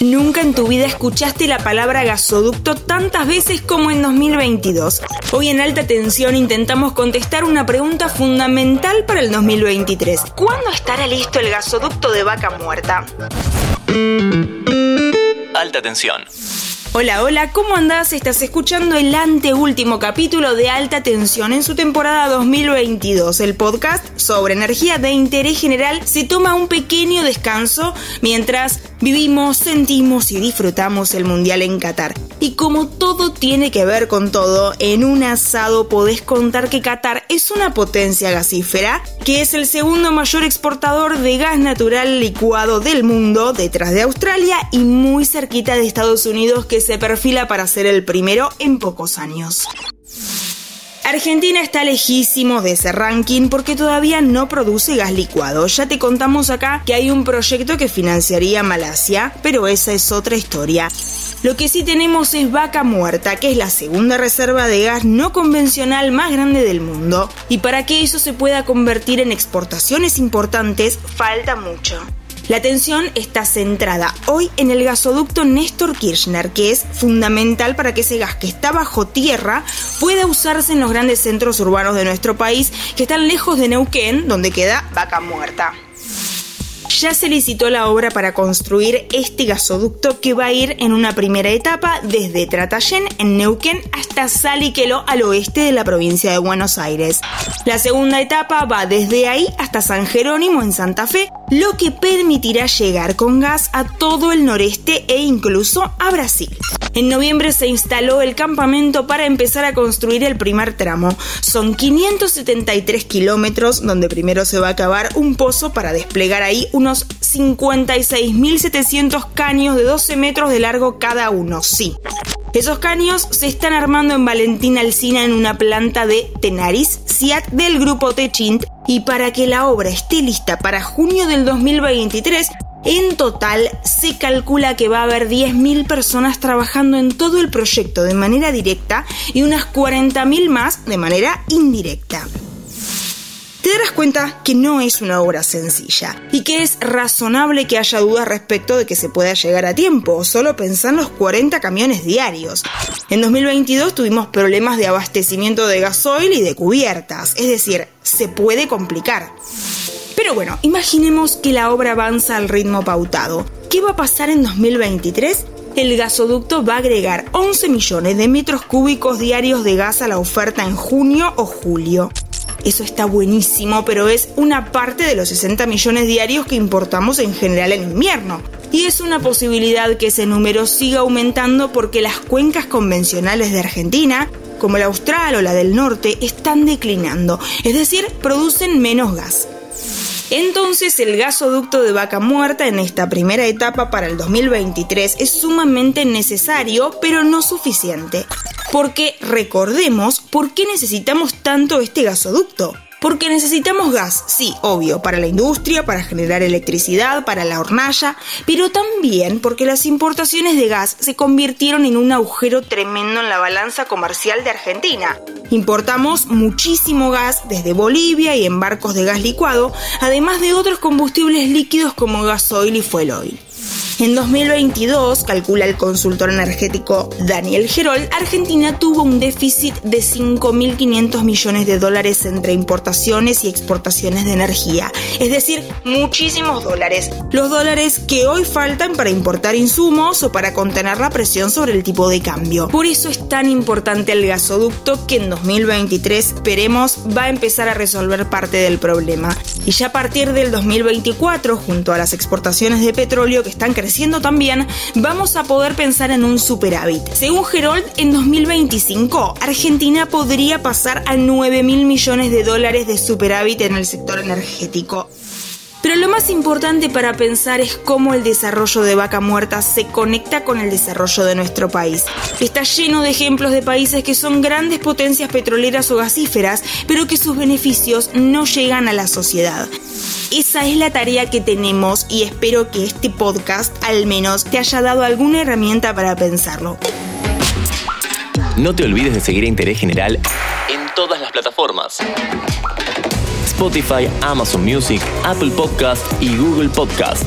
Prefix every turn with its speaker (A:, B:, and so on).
A: Nunca en tu vida escuchaste la palabra gasoducto tantas veces como en 2022. Hoy en alta tensión intentamos contestar una pregunta fundamental para el 2023. ¿Cuándo estará listo el gasoducto de vaca muerta?
B: Alta tensión.
A: Hola, hola, ¿cómo andás? Estás escuchando el anteúltimo capítulo de Alta Tensión en su temporada 2022. El podcast sobre energía de interés general se toma un pequeño descanso mientras vivimos, sentimos y disfrutamos el Mundial en Qatar. Y como todo tiene que ver con todo, en un asado podés contar que Qatar es una potencia gasífera, que es el segundo mayor exportador de gas natural licuado del mundo, detrás de Australia y muy cerquita de Estados Unidos, que se perfila para ser el primero en pocos años. Argentina está lejísimo de ese ranking porque todavía no produce gas licuado. Ya te contamos acá que hay un proyecto que financiaría Malasia, pero esa es otra historia. Lo que sí tenemos es Vaca Muerta, que es la segunda reserva de gas no convencional más grande del mundo. Y para que eso se pueda convertir en exportaciones importantes, falta mucho. La atención está centrada hoy en el gasoducto Néstor Kirchner, que es fundamental para que ese gas que está bajo tierra pueda usarse en los grandes centros urbanos de nuestro país, que están lejos de Neuquén, donde queda Vaca Muerta ya se licitó la obra para construir este gasoducto que va a ir en una primera etapa desde Tratayén en Neuquén hasta Saliquelo al oeste de la provincia de Buenos Aires. La segunda etapa va desde ahí hasta San Jerónimo en Santa Fe, lo que permitirá llegar con gas a todo el noreste e incluso a Brasil. En noviembre se instaló el campamento para empezar a construir el primer tramo. Son 573 kilómetros donde primero se va a acabar un pozo para desplegar ahí unos 56.700 caños de 12 metros de largo cada uno, sí. Esos caños se están armando en Valentín Alcina en una planta de Tenaris, SIAT del grupo Techint, y para que la obra esté lista para junio del 2023, en total, se calcula que va a haber 10.000 personas trabajando en todo el proyecto de manera directa y unas 40.000 más de manera indirecta te darás cuenta que no es una obra sencilla y que es razonable que haya dudas respecto de que se pueda llegar a tiempo. Solo pensar en los 40 camiones diarios. En 2022 tuvimos problemas de abastecimiento de gasoil y de cubiertas, es decir, se puede complicar. Pero bueno, imaginemos que la obra avanza al ritmo pautado. ¿Qué va a pasar en 2023? El gasoducto va a agregar 11 millones de metros cúbicos diarios de gas a la oferta en junio o julio. Eso está buenísimo, pero es una parte de los 60 millones diarios que importamos en general en invierno. Y es una posibilidad que ese número siga aumentando porque las cuencas convencionales de Argentina como la austral o la del norte, están declinando, es decir, producen menos gas. Entonces el gasoducto de vaca muerta en esta primera etapa para el 2023 es sumamente necesario, pero no suficiente. Porque recordemos por qué necesitamos tanto este gasoducto. Porque necesitamos gas, sí, obvio, para la industria, para generar electricidad, para la hornalla, pero también porque las importaciones de gas se convirtieron en un agujero tremendo en la balanza comercial de Argentina. Importamos muchísimo gas desde Bolivia y en barcos de gas licuado, además de otros combustibles líquidos como gasoil y fuel oil. En 2022, calcula el consultor energético Daniel Gerol, Argentina tuvo un déficit de 5.500 millones de dólares entre importaciones y exportaciones de energía, es decir, muchísimos dólares. Los dólares que hoy faltan para importar insumos o para contener la presión sobre el tipo de cambio. Por eso es tan importante el gasoducto que en 2023 esperemos va a empezar a resolver parte del problema. Y ya a partir del 2024, junto a las exportaciones de petróleo que están creciendo, creciendo también, vamos a poder pensar en un superávit. Según Gerold, en 2025, Argentina podría pasar a 9 mil millones de dólares de superávit en el sector energético. Pero lo más importante para pensar es cómo el desarrollo de vaca muerta se conecta con el desarrollo de nuestro país. Está lleno de ejemplos de países que son grandes potencias petroleras o gasíferas, pero que sus beneficios no llegan a la sociedad. Esa es la tarea que tenemos y espero que este podcast al menos te haya dado alguna herramienta para pensarlo.
B: No te olvides de seguir a Interés General en todas las plataformas. Spotify, Amazon Music, Apple Podcast y Google Podcast.